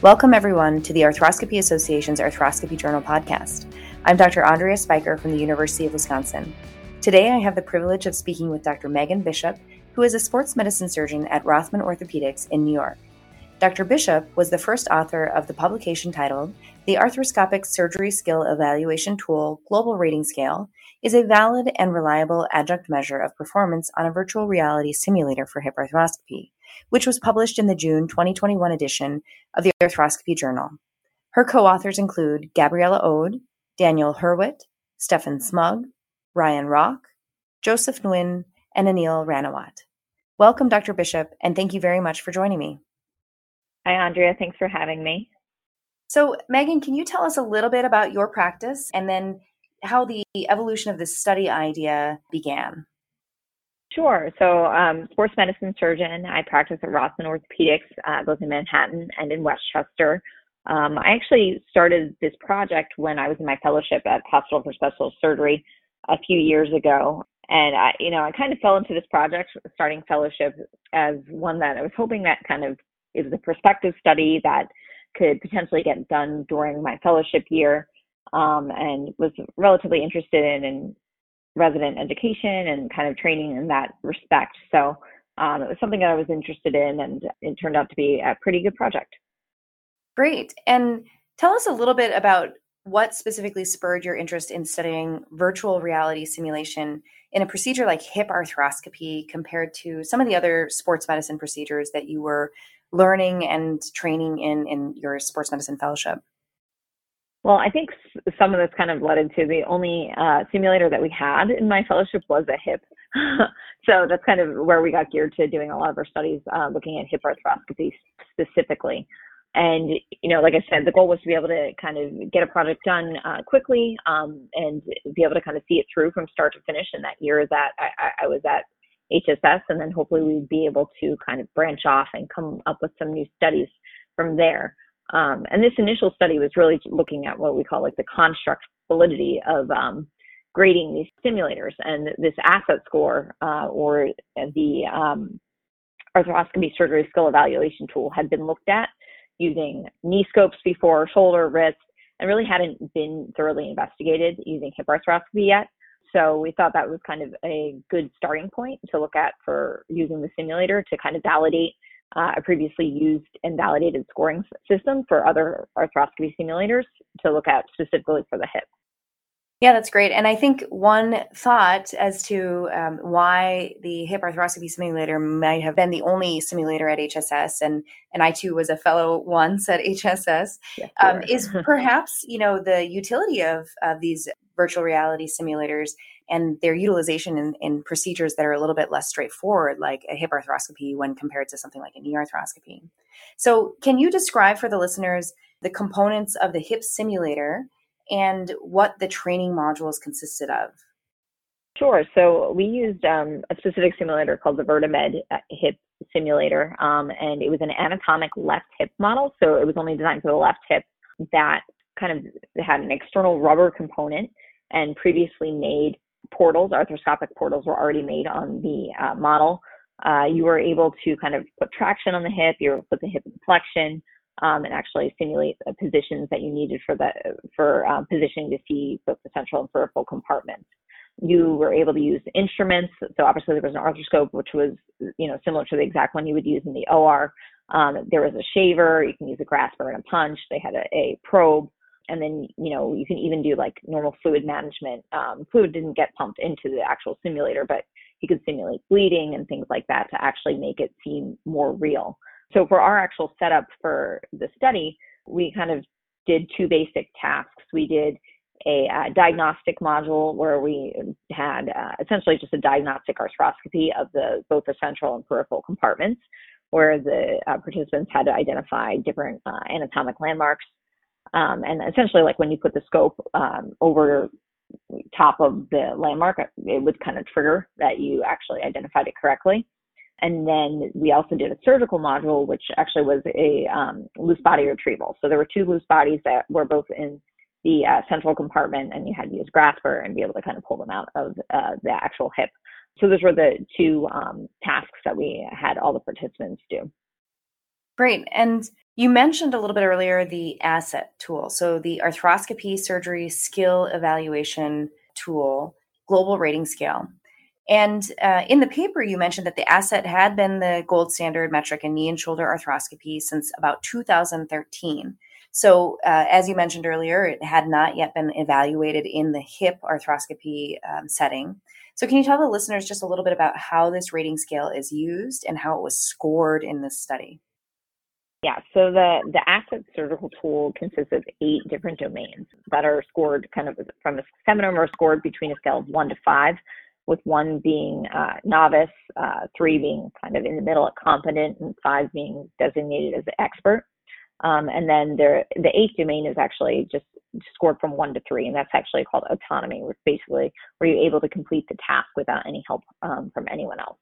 Welcome, everyone, to the Arthroscopy Association's Arthroscopy Journal podcast. I'm Dr. Andrea Spiker from the University of Wisconsin. Today, I have the privilege of speaking with Dr. Megan Bishop, who is a sports medicine surgeon at Rothman Orthopedics in New York. Dr. Bishop was the first author of the publication titled The Arthroscopic Surgery Skill Evaluation Tool Global Rating Scale is a valid and reliable adjunct measure of performance on a virtual reality simulator for hip arthroscopy which was published in the June 2021 edition of the Arthroscopy Journal. Her co authors include Gabriella Ode, Daniel Hurwit, Stefan Smug, Ryan Rauck, Joseph Nguyen, and Anil Ranawat. Welcome, Dr. Bishop, and thank you very much for joining me. Hi, Andrea. Thanks for having me. So, Megan, can you tell us a little bit about your practice and then how the evolution of this study idea began? Sure. So, um, sports medicine surgeon. I practice at Rothman Orthopedics, uh, both in Manhattan and in Westchester. Um, I actually started this project when I was in my fellowship at Hospital for Special Surgery a few years ago. And I, you know, I kind of fell into this project, starting fellowship, as one that I was hoping that kind of is a prospective study that could potentially get done during my fellowship year, um, and was relatively interested in and resident education and kind of training in that respect. So um, it was something that I was interested in, and it turned out to be a pretty good project. Great. And tell us a little bit about what specifically spurred your interest in studying virtual reality simulation in a procedure like hip arthroscopy compared to some of the other sports medicine procedures that you were learning and training in in your sports medicine fellowship? Well, I think some of this kind of led into the only uh, simulator that we had in my fellowship was a hip. so that's kind of where we got geared to doing a lot of our studies, uh, looking at hip arthroscopy specifically. And you know, like I said, the goal was to be able to kind of get a project done uh, quickly um, and be able to kind of see it through from start to finish. In that year that I, I was at HSS, and then hopefully we'd be able to kind of branch off and come up with some new studies from there. Um, and this initial study was really looking at what we call like the construct validity of um, grading these simulators. And this ASSET score uh, or the um, arthroscopy surgery skill evaluation tool had been looked at using knee scopes before, shoulder, wrist, and really hadn't been thoroughly investigated using hip arthroscopy yet. So we thought that was kind of a good starting point to look at for using the simulator to kind of validate uh, a previously used and validated scoring system for other arthroscopy simulators to look at specifically for the hip. Yeah, that's great. And I think one thought as to um, why the hip arthroscopy simulator might have been the only simulator at HSS, and and I too was a fellow once at HSS, yeah, um, is perhaps you know the utility of of these virtual reality simulators and their utilization in, in, procedures that are a little bit less straightforward, like a hip arthroscopy, when compared to something like a knee arthroscopy. So, can you describe for the listeners the components of the hip simulator and what the training modules consisted of? Sure. So we used um, a specific simulator called the VirtaMed uh, hip simulator, um, and it was an anatomic left hip model. So it was only designed for the left hip that kind of had an external rubber component and previously made portals, arthroscopic portals were already made on the uh, model. Uh, you were able to kind of put traction on the hip, you were put the hip in flexion, um, and actually simulate the positions that you needed for the for um, positioning to see both the central and peripheral compartments. You were able to use instruments. So obviously there was an arthroscope, which was you know similar to the exact one you would use in the OR. Um, there was a shaver. You can use a grasper and a punch. They had a, a probe and then you know you can even do like normal fluid management. Um, fluid didn't get pumped into the actual simulator but you could simulate bleeding and things like that to actually make it seem more real. So for our actual setup for the study we kind of did two basic tasks. We did a uh, diagnostic module where we had uh, essentially just a diagnostic arthroscopy of the both the central and peripheral compartments where the uh, participants had to identify different uh, anatomic landmarks um, and essentially, like when you put the scope um, over top of the landmark, it would kind of trigger that you actually identified it correctly. And then we also did a surgical module, which actually was a um, loose body retrieval. So there were two loose bodies that were both in the uh, central compartment, and you had to use grasper and be able to kind of pull them out of uh, the actual hip. So those were the two um, tasks that we had all the participants do. Great. And You mentioned a little bit earlier the ASSET tool, so the arthroscopy surgery skill evaluation tool, global rating scale. And uh, in the paper, you mentioned that the ASSET had been the gold standard metric in knee and shoulder arthroscopy since about 2013. So, uh, as you mentioned earlier, it had not yet been evaluated in the hip arthroscopy um, setting. So, can you tell the listeners just a little bit about how this rating scale is used and how it was scored in this study? Yeah, so the, the ASSET surgical tool consists of eight different domains that are scored kind of from a them are scored between a scale of one to five, with one being uh, novice, uh, three being kind of in the middle at competent, and five being designated as expert. Um, and then there, the eighth domain is actually just scored from one to three, and that's actually called autonomy, which basically where you're able to complete the task without any help um, from anyone else.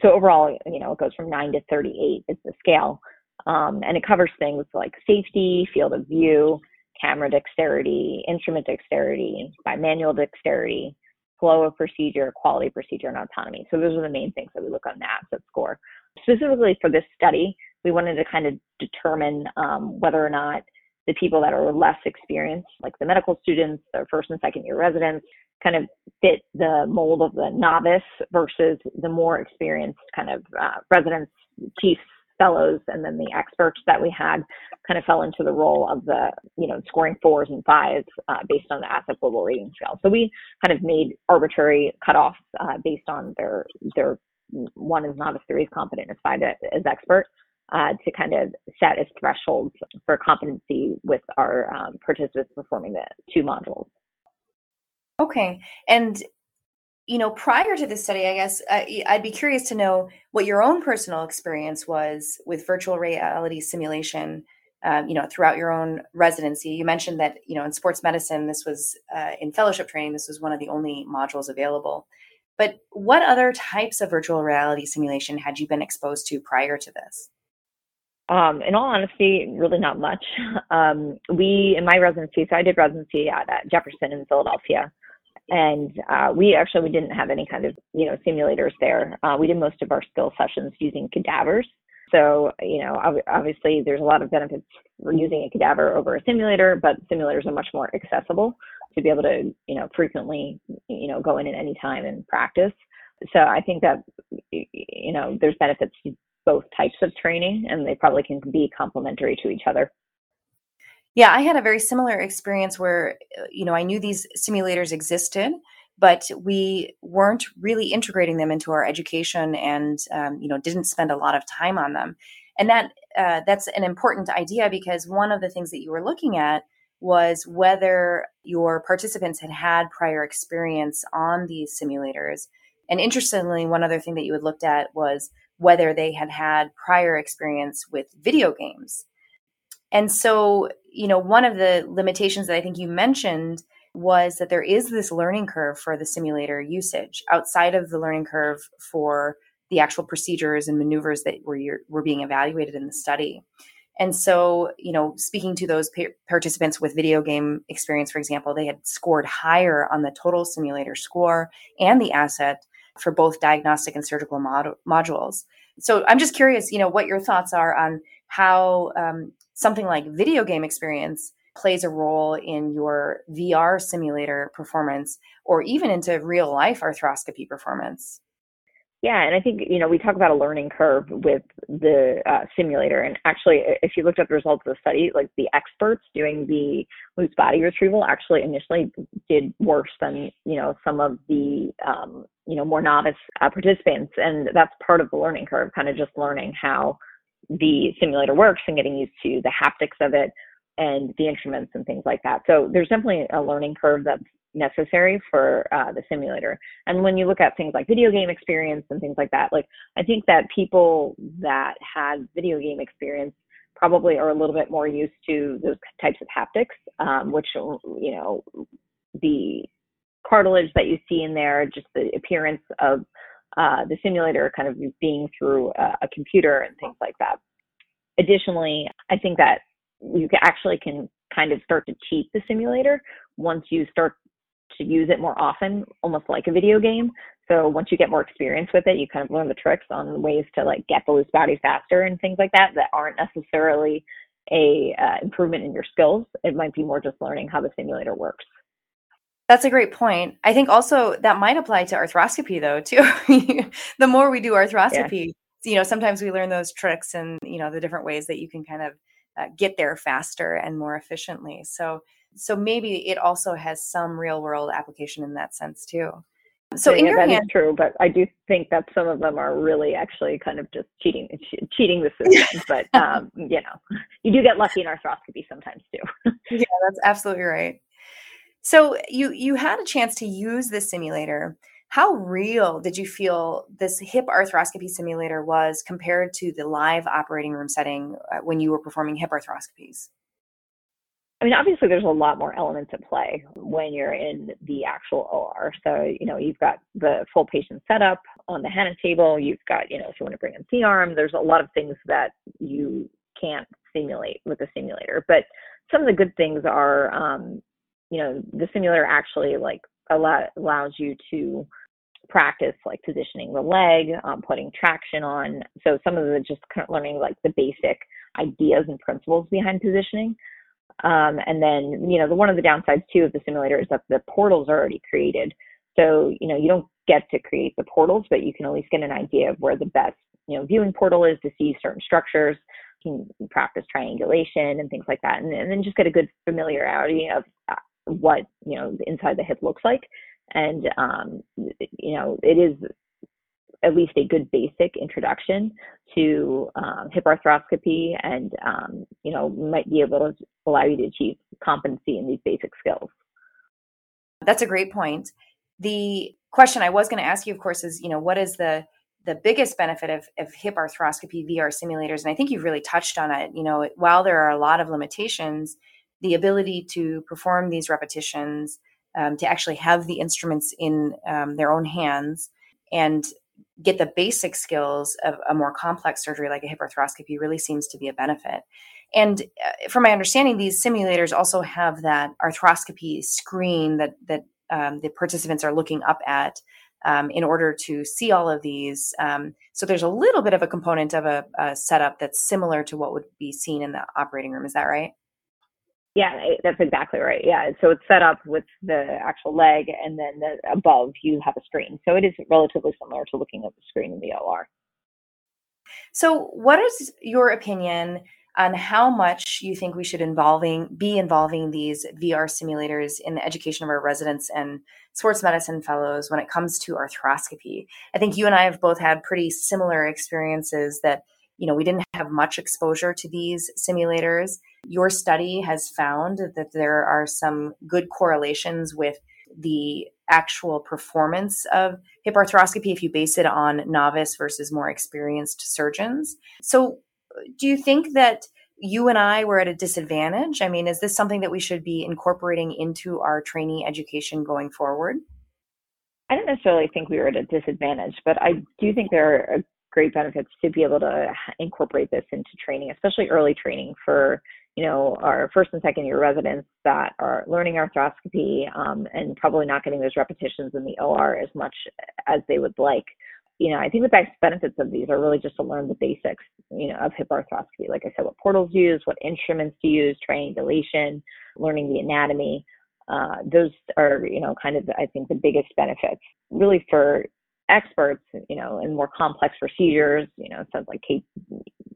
So overall, you know, it goes from nine to 38 is the scale. Um, and it covers things like safety, field of view, camera dexterity, instrument dexterity, bimanual dexterity, flow of procedure, quality procedure, and autonomy. So those are the main things that we look on that ASSET score. Specifically for this study, we wanted to kind of determine um, whether or not the people that are less experienced, like the medical students, the first and second year residents, kind of fit the mold of the novice versus the more experienced kind of uh, residents, chiefs, fellows and then the experts that we had kind of fell into the role of the you know scoring fours and fives uh, based on the ASSET global rating scale. So we kind of made arbitrary cutoffs uh, based on their their one is novice three is competent is five is expert uh, to kind of set as thresholds for competency with our um, participants performing the two modules. Okay. And you know, prior to this study, I guess uh, I'd be curious to know what your own personal experience was with virtual reality simulation. Uh, you know, throughout your own residency, you mentioned that you know in sports medicine, this was uh, in fellowship training. This was one of the only modules available. But what other types of virtual reality simulation had you been exposed to prior to this? Um, in all honesty, really not much. Um, we, in my residency, so I did residency at, at Jefferson in Philadelphia and uh, we actually we didn't have any kind of you know simulators there. Uh, we did most of our skill sessions using cadavers. So you know obviously there's a lot of benefits for using a cadaver over a simulator, but simulators are much more accessible to be able to you know frequently you know go in at any time and practice. So I think that you know there's benefits to both types of training, and they probably can be complementary to each other. Yeah, I had a very similar experience where, uh, you know, I knew these simulators existed, but we weren't really integrating them into our education and, um, you know, didn't spend a lot of time on them. And that uh, that's an important idea because one of the things that you were looking at was whether your participants had had prior experience on these simulators. And interestingly, one other thing that you had looked at was whether they had had prior experience with video games. And so, you know, one of the limitations that I think you mentioned was that there is this learning curve for the simulator usage outside of the learning curve for the actual procedures and maneuvers that were were being evaluated in the study. And so, you know, speaking to those pa- participants with video game experience, for example, they had scored higher on the total simulator score and the ASSET for both diagnostic and surgical mod- modules. So I'm just curious, you know, what your thoughts are on how um, something like video game experience plays a role in your VR simulator performance or even into real life arthroscopy performance. Yeah, and I think you know we talk about a learning curve with the uh, simulator, and actually, if you looked at the results of the study, like the experts doing the loose body retrieval actually initially did worse than you know some of the um, you know more novice uh, participants, and that's part of the learning curve, kind of just learning how the simulator works and getting used to the haptics of it and the instruments and things like that. So there's definitely a learning curve that's necessary for uh, the simulator. And when you look at things like video game experience and things like that, like I think that people that had video game experience probably are a little bit more used to those types of haptics, um, which you know the cartilage that you see in there, just the appearance of uh, the simulator kind of being through a, a, computer and things like that. Additionally, I think that you actually can kind of start to cheat the simulator once you start to use it more often, almost like a video game. So once you get more experience with it, you kind of learn the tricks on ways to like get the loose body faster and things like that that aren't necessarily a uh, improvement in your skills. It might be more just learning how the simulator works. That's a great point. I think also that might apply to arthroscopy though too. the more we do arthroscopy, yeah. you know, sometimes we learn those tricks and you know the different ways that you can kind of uh, get there faster and more efficiently. So so maybe it also has some real world application in that sense too. So yeah, in your that hand, is true, but I do think that some of them are really actually kind of just cheating, cheating the system. but um, you know, you do get lucky in arthroscopy sometimes too. yeah, that's absolutely right. So you you had a chance to use this simulator. How real did you feel this hip arthroscopy simulator was compared to the live operating room setting uh, when you were performing hip arthroscopies? I mean, obviously, there's a lot more elements at play when you're in the actual OR. So, you know, you've got the full patient setup on the HANA table. You've got, you know, if you want to bring in C-arm, there's a lot of things that you can't simulate with a simulator. But some of the good things are, um, you know, the simulator actually like allow, allows you to practice like positioning the leg, um, putting traction on. So some of the just kind of learning like the basic ideas and principles behind positioning. Um, and then, you know, the, one of the downsides too of the simulator is that the portals are already created. So, you know, you don't get to create the portals, but you can at least get an idea of where the best, you know, viewing portal is to see certain structures. You can practice triangulation and things like that. And, and then just get a good familiarity of uh, what, you know, the inside the hip looks like. And, um, you know, it is at least a good basic introduction to um, hip arthroscopy and um, you know might be able to allow you to achieve competency in these basic skills. That's a great point. The question i was going to ask you of course is you know what is the the biggest benefit of, of hip arthroscopy vr simulators? And i think you've really touched on it. You know while there are a lot of limitations the ability to perform these repetitions um, to actually have the instruments in um, their own hands and get the basic skills of a more complex surgery like a hip arthroscopy really seems to be a benefit. And uh, from my understanding, these simulators also have that arthroscopy screen that that um, the participants are looking up at um, in order to see all of these. Um, so there's a little bit of a component of a, a setup that's similar to what would be seen in the operating room. Is that right? Yeah, that's exactly right. Yeah, so it's set up with the actual leg, and then the, above you have a screen. So it is relatively similar to looking at the screen in the OR. So, what is your opinion on how much you think we should involving be involving these VR simulators in the education of our residents and sports medicine fellows when it comes to arthroscopy? I think you and I have both had pretty similar experiences that you know we didn't have much exposure to these simulators your study has found that there are some good correlations with the actual performance of hip arthroscopy if you base it on novice versus more experienced surgeons. So, do you think that you and I were at a disadvantage? I mean, is this something that we should be incorporating into our trainee education going forward? I don't necessarily think we were at a disadvantage, but I do think there are great benefits to be able to incorporate this into training, especially early training for you know, our first and second year residents that are learning arthroscopy um, and probably not getting those repetitions in the OR as much as they would like. You know, I think the best benefits of these are really just to learn the basics, you know, of hip arthroscopy. Like I said, what portals use, what instruments to use, triangulation, learning the anatomy. Uh, those are, you know, kind of, I think, the biggest benefits. Really for experts, you know, in more complex procedures, you know, stuff like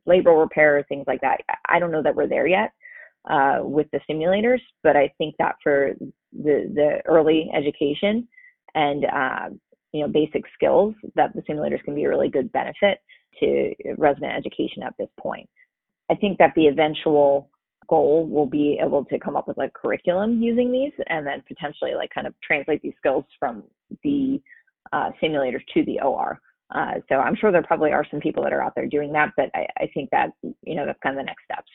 labral repair, things like that. I don't know that we're there yet uh, with the simulators, but I think that for the the early education and uh, you know basic skills, that the simulators can be a really good benefit to resident education at this point. I think that the eventual goal will be able to come up with a curriculum using these and then potentially like kind of translate these skills from the uh, simulators to the OR. Uh, so I'm sure there probably are some people that are out there doing that, but I, I think that you know that's kind of the next steps.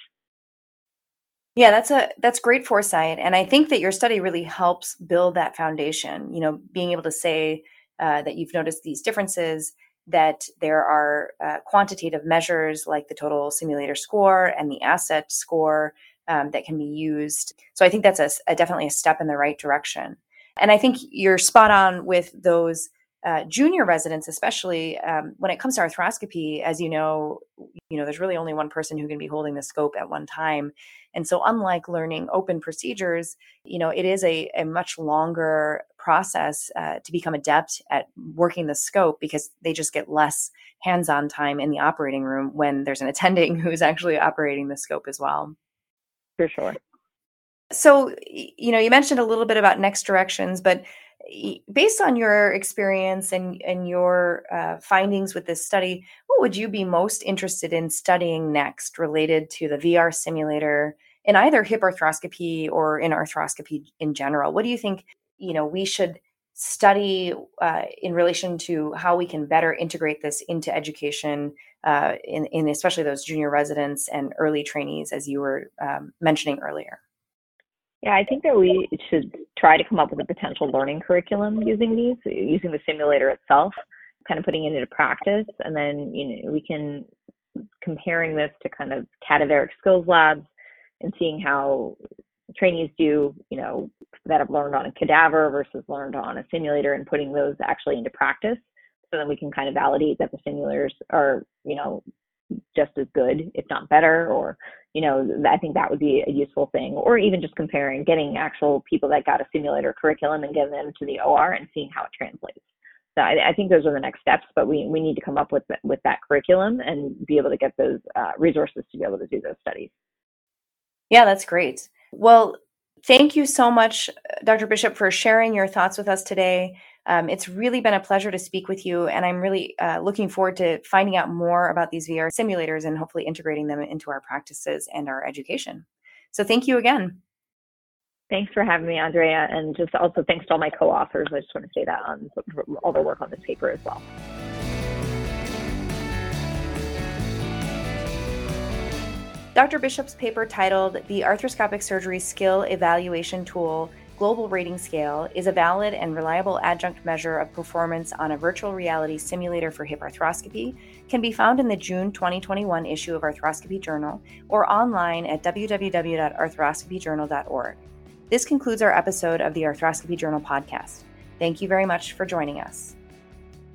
Yeah, that's a that's great foresight, and I think that your study really helps build that foundation. You know, being able to say uh, that you've noticed these differences, that there are uh, quantitative measures like the total simulator score and the asset score um, that can be used. So I think that's a, a definitely a step in the right direction. And I think you're spot on with those uh, junior residents, especially um, when it comes to arthroscopy, as you know, you know there's really only one person who can be holding the scope at one time. And so unlike learning open procedures you know it is a, a much longer process uh, to become adept at working the scope because they just get less hands-on time in the operating room when there's an attending who's actually operating the scope as well. For sure. So you know you mentioned a little bit about next directions but based on your experience and, and your uh, findings with this study, what would you be most interested in studying next related to the VR simulator in either hip arthroscopy or in arthroscopy in general? What do you think you know we should study uh, in relation to how we can better integrate this into education uh, in, in especially those junior residents and early trainees, as you were um, mentioning earlier? Yeah, I think that we should try to come up with a potential learning curriculum using these, using the simulator itself, kind of putting it into practice, and then you know we can comparing this to kind of cadaveric skills labs and seeing how trainees do, you know, that have learned on a cadaver versus learned on a simulator and putting those actually into practice. So then we can kind of validate that the simulators are, you know, just as good, if not better, or you know, I think that would be a useful thing. Or even just comparing, getting actual people that got a simulator curriculum and getting them to the OR and seeing how it translates. So I, I think those are the next steps, but we, we need to come up with with that curriculum and be able to get those uh, resources to be able to do those studies. Yeah, that's great. Well, thank you so much, Dr. Bishop, for sharing your thoughts with us today. Um, it's really been a pleasure to speak with you, and I'm really uh, looking forward to finding out more about these VR simulators and hopefully integrating them into our practices and our education. So, thank you again. Thanks for having me, Andrea, and just also thanks to all my co-authors. I just want to say that on all their work on this paper as well. Dr. Bishop's paper titled The Arthroscopic Surgery Skill Evaluation Tool Global Rating Scale is a valid and reliable adjunct measure of performance on a virtual reality simulator for hip arthroscopy, can be found in the June 2021 issue of Arthroscopy Journal or online at www.arthroscopyjournal.org. This concludes our episode of the Arthroscopy Journal podcast. Thank you very much for joining us.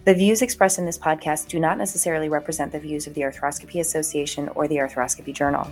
The views expressed in this podcast do not necessarily represent the views of the Arthroscopy Association or the Arthroscopy Journal.